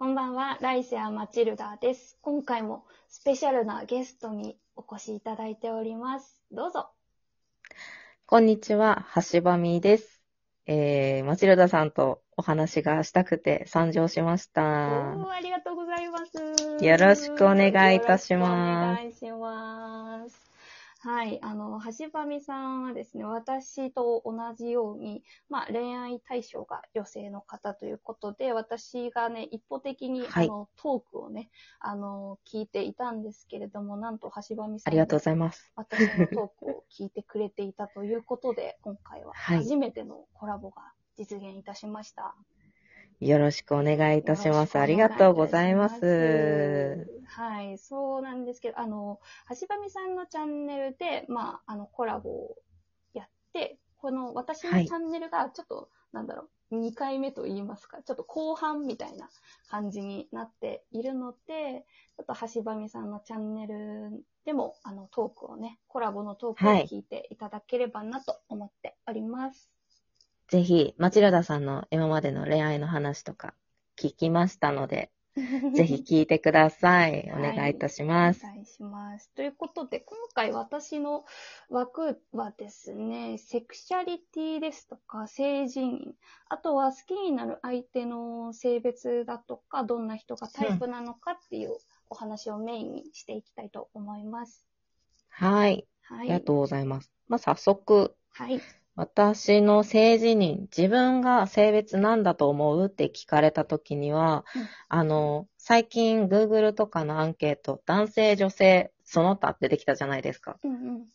こんばんは、ライセア・マチルダです。今回もスペシャルなゲストにお越しいただいております。どうぞ。こんにちは、橋場みです。えー、マチルダさんとお話がしたくて参上しましおた。ーありがとうございます。よろしくお願いいたしますお願いします。はい。あの、橋場美さんはですね、私と同じように、まあ、恋愛対象が女性の方ということで、私がね、一方的に、はいあの、トークをね、あの、聞いていたんですけれども、なんと橋場美さんありがとうございます。私のトークを聞いてくれていたということで、今回ははい初めてのコラボが実現いたしました。よろしくお願いいたします。ありがとうございます。。はい、そうなんですけど、あの、橋上さんのチャンネルで、まあ、あの、コラボをやって、この私のはいチャンネルがちょっと、なんだろう、2回目と言いますか、ちょっと後半みたいな感じになっているので、ちょっと橋上さんのチャンネルでも、あの、トークをね、コラボのトークをはい聞いていただければなと思っております。ぜひ、マチルダさんの今までの恋愛の話とか聞きましたので、ぜひ聞いてください。おはい願いいたします。お願いします。ということで、今回私の枠はですね、セクシャリティですとか、性自認、あとは好きになる相手の性別だとか、どんな人がタイプなのかっていうお話をメインにしていきたいと思います。はい。はい。ありがとうございます。まあ、早速、はい。私の性自認、自分が性別なんだと思うって聞かれた時には、うんあの、最近 Google とかのアンケート、男性、女性、その他ってできたじゃないですか。うんうん。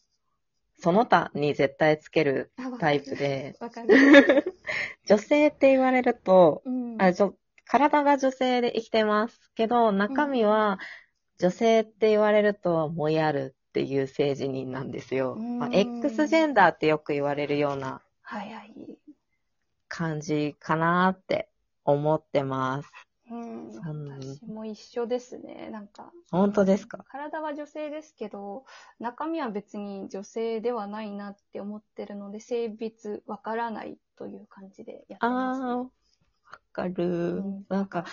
その他に絶対つけるタイプで。女性って言われると、うん。あ体が女性で生きてますけど、中身は女性って言われるともやるっていう性自認なんですよ。まあうん X ジェンダーってよく言われるような。感じかなって思ってます。うん。うん私も一緒ですね。なんか。本当ですか？体は女性ですけど、中身は別に女性ではないなって思ってるので、性別わからないという感じでやってあます、ー、わかる。うんなんか、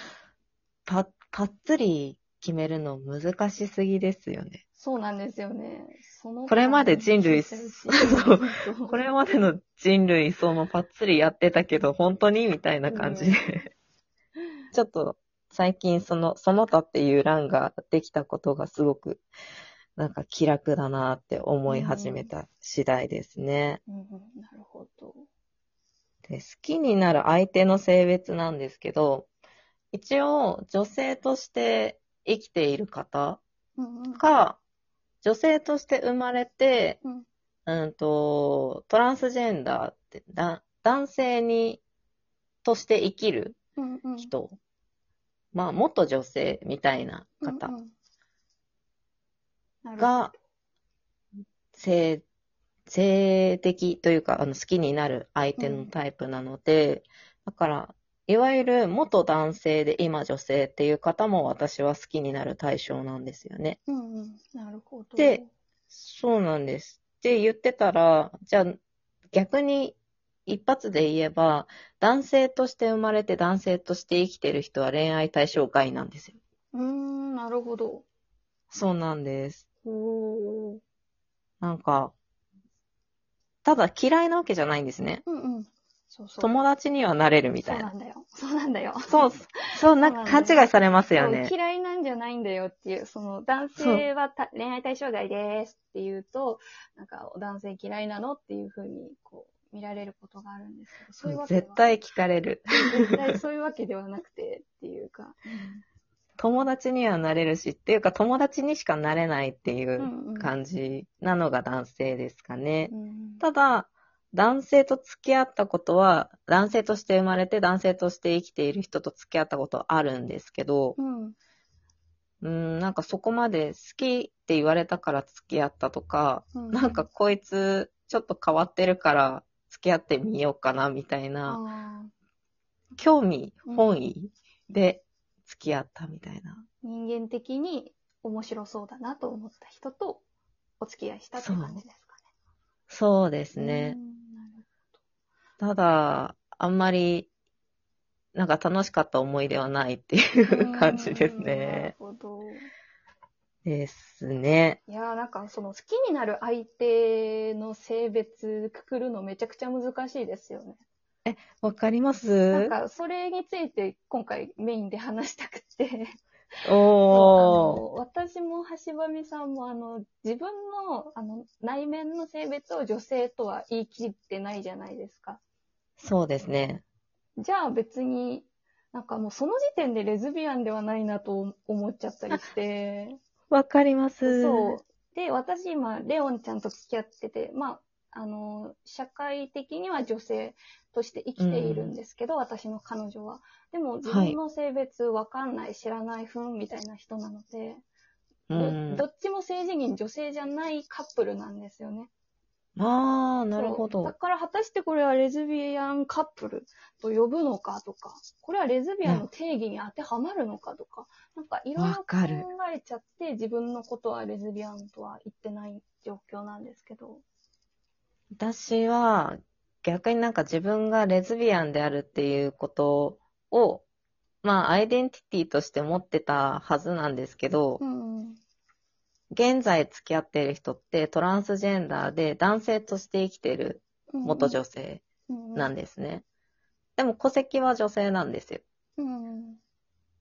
パ、パッツリ決めるの難しすぎですよね。そうなんですよね。そのこれまで人類そうこれまでの人類、そのパッツリやってたけど、本当にみたいな感じで。ちょっと、最近その、その他っていう欄ができたことがすごく、なんか気楽だなって思い始めた次第ですね。うんうん、なるほど。で、好きになる相手の性別なんですけど、一応、女性として生きている方うんうんか、女性として生まれて、うんうんと、トランスジェンダーって、だ男性に、として生きるうんうん人。まあ、元女性みたいな方が、性、性的というか、あの、好きになる相手のタイプなので、だから、いわゆる元男性で今女性っていう方も私は好きになる対象なんですよね。うんうん、なるほど。でそうなんです。って言ってたら、じゃあ逆に一発で言えば、男性として生まれて男性として生きてる人は恋愛対象外なんですよ。うーん、なるほど。そうなんです。おー。なんか、ただ嫌いなわけじゃないんですね。うんうん。そうそう。友達にはなれるみたいな。そうなんだよ。そうなんだよ。そう、そう、なんか勘違いされますよね。嫌いなんじゃないんだよっていう、その男性はた恋愛対象外ですって言うと、なんか男性嫌いなのっていうふうにこう見られることがあるんですけど、そういうわけ絶対聞かれる。絶対そういうわけではなくてっていうか。友達にはなれるし、っていうか友達にしかなれないっていううんうん感じなのが男性ですかね。うんただ、男性と付き合ったことは、男性として生まれて男性として生きている人と付き合ったことはあるんですけど、うん。うん、なんかそこまで好きって言われたから付き合ったとか、うんなんかこいつちょっと変わってるから付き合ってみようかなみたいな、あ興味うん、本意で付き合ったみたいな。ー人間的に面白そうだなと思った人とお付き合いしたって感じですかそうですね。ね。うんただ、あんまりなんか楽しかった思い出はないっていう感じですうんなるね。ほど。ですね。いやーなんかその好きになる相手の性別くくるのめちゃくちゃ難しいですよね。わかりまなんすかそれについて今回メインで話したくて。おー。私も橋場美さんもあの自分のあの内面の性別を女性とは言い切ってないじゃないですか。そうですね。じゃあ別になんかもうその時点でレズビアンではないなと思っちゃったりして。わかります。そう。で、私今、レオンちゃんと付き合ってて、まあ、あの、社会的には女性として生きているんですけど、私の彼女は。でも自分の性別わかんない、知らない、ふんみたいな人なので、うんど。どっちも性自認女性じゃないカップルなんですよね。あー、なるほそうだど。から果たしてこれはレズビアンカップルと呼ぶのかとか、これはレズビアンの定義に当てはまるのかとか、なんかいろいろわ考えちゃって自分のことはレズビアンとは言ってない状況なんですけど。私は、逆になんか自分がレズビアンであるっていうことを、まあ、アイデンティティとして持ってたはずなんですけど、うん。現在付き合ってる人ってトランスジェンダーで男性として生きてる元女性なんですね。でも戸籍は女性なんですよ。うん。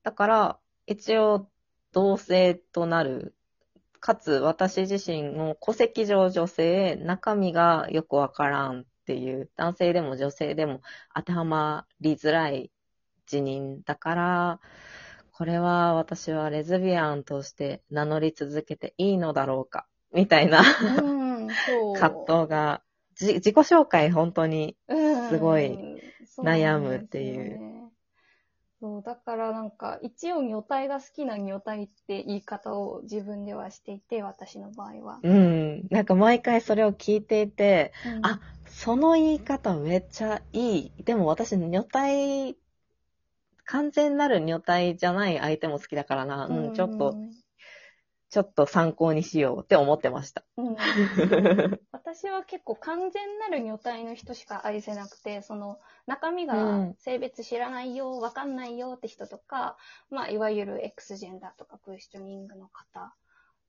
だから、一応、同性となる。かつ、私自身も戸籍上女性、中身がよくわからんっていう、男性でも女性でも当てはまりづらい辞任だから、これは私はレズビアンとして名乗り続けていいのだろうか、みたいなうん。葛藤が、じ自己紹介本当に、うんすごい悩むっていうですよねそう、だからなんか、一応女体が好きな女体って言い方を自分ではしていて、私の場合は。うん、なんか毎回それを聞いていて、うんあ、その言い方めっちゃいい。でも私、女体、完全なる女体じゃない相手も好きだからな。うん、ちょっと、ちょっと参考にしようって思ってました。うん。私は結構完全なる女体の人しか愛せなくて、その中身うがん性別知らないよ、わかんないよって人とか、まあ、いわゆる X ジェンダーとかクエスチョニングの方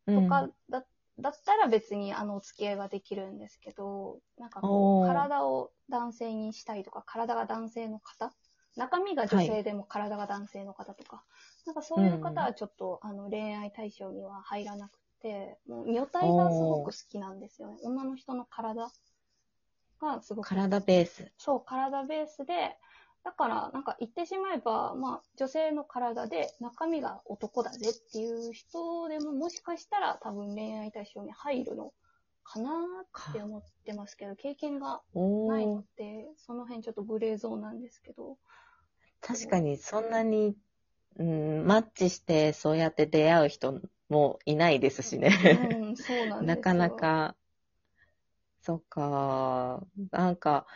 とかだ,、だったら別にあのお付き合いはできるんですけど、なんかこう、体を男性にしたいとか、体が男性の方中身が女性でも体が男性の方とか、なんかそういう方はちょっと、あの恋愛対象には入らなくて、もう女体がすごく好きなんですよね。女の人の体がすごく体ベース。そう、体ベースで、だから、なんか言ってしまえば、まあ、女性の体で中身が男だぜっていう人でも、もしかしたら多分恋愛対象に入るのかなって思ってますけど、経験がおないのーで、その辺ちょっとグレーゾーンなんですけど。確かにそんなに、うん、マッチしてそうやって出会う人もいないですしね。うん、そうなんですよ。なかな。か、そっか、なんか、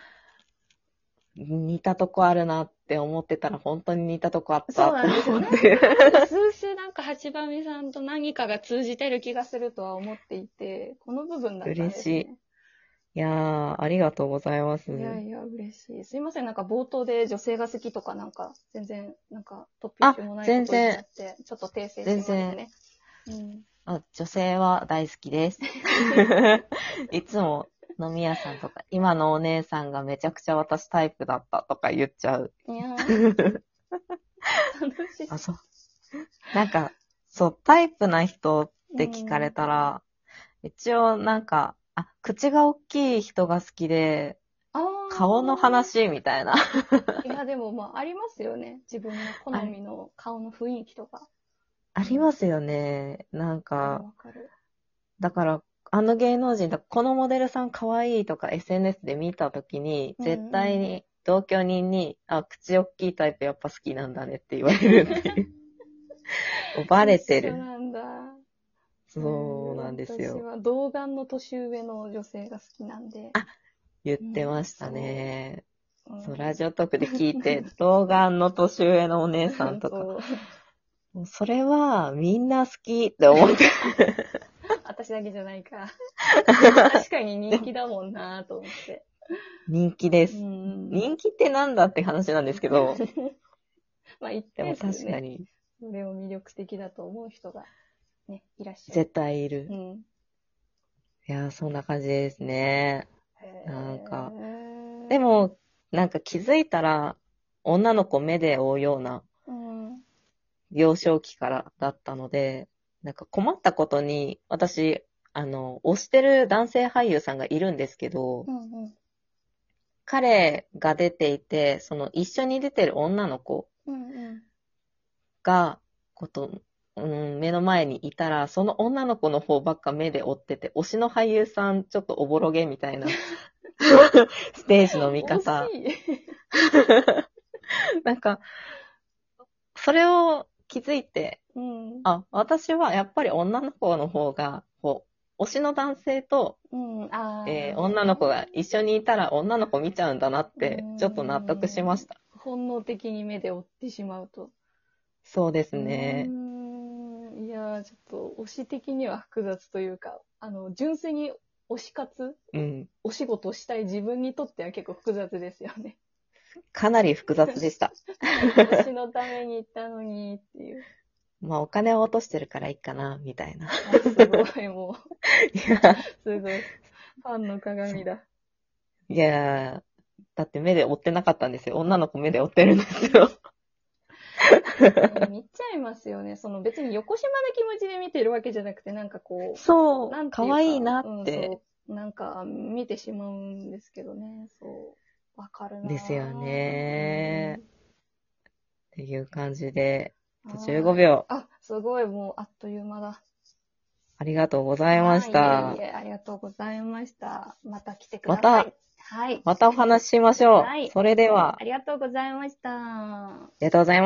似たとこあるなって思ってたら本当に似たとこあったそうなんですよね思って。数種なんか八番目さんと何かが通じてる気がするとは思っていて、この部分だったんです、ね。嬉しいいやー、ありがとうございます。いやいや、嬉しい。すいません、なんか冒頭で女性が好きとかなんか、全然、なんか、突飛しもないこと言っちゃって、ちょっと訂正しますね。うん。あ女性は大好きです。いつも飲み屋さんとか、今のお姉さんがめちゃくちゃ私タイプだったとか言っちゃう。いやー 楽しい。あ、そう。なんか、そう、タイプな人って聞かれたら、一応なんか、あ、口が大きい人が好きで、顔の。話みたいな。いや、でもまあ、ありますよね。自分の好みの顔の雰囲気とか。ありますよね。なんか、わかる。だから、あの芸能人だ、このモデルさん可愛いとか SNS で見たときに、うんうん絶対に同居人に、あ、口大きいタイプやっぱ好きなんだねって言われるっていう。バレてる。なんだ。そうなんです私よ。は童顔の年上の女性が好きなんで。あ言ってましたね。うんそう、ラジオトークで聞いて、童顔の年上のお姉さんとか、そそれはみんな好きって思って。私だけじゃないか。確かに人気だもんなと思って。人気です。うん人気ってなんだって話なんですけど、まあ一でも定数ね、確かに、それを魅力的だと思う人がね、いらっしゃる。絶対いる。いうん。やー、そんな感じですね。なんかで、も、なんか気づいたら、女の子目で追うようなうん。幼少期からだったので、なんか困ったことに、私、あの、推してる男性俳優さんがいるんですけど、うんうん。彼が出ていて、その一緒に出てる女の子。が、こと、うん、目の前にいたら、その女の子の方ばっか目で追ってて、推しの俳優さんちょっとおぼろげみたいな ステージの見方。なんか、それを気づいて、うん。あ、私はやっぱり女の子の方が、こう、推しの男性と、うん。えー女の子が一緒にいたら女の子見ちゃうんだなってうん、ちょっと納得しました。本能的に目で追ってしまうと。そうですうね。ーんいやー、ちょっと推し的には複雑というか、あの、純粋に推し活うん。お仕事したい自分にとっては結構複雑ですよね。かなり複雑でした。推しのために行ったのにっていう。まあ、お金を落としてるからいいかな、みたいな。あすごい、もう、いや、すごい。ファンの鏡だ。いやだって目で追ってなかったんですよ。女の子目で追ってるんですよ。見ちゃいますよね。その別に横島な気持ちで見てるわけじゃなくて、なんかこう、そなんかかわいいなうんって。そうなんか見てしまうんですけどね。そう。わかるなぁですよね。っていう感じで、うん15秒。あ、すごい、もうあっという間だ。ありがとうございましたはいいえいえありがとうございました。また来てください。またはい。またお話ししましょう。はいそれでは、ありがとうございました。ありがとうございます。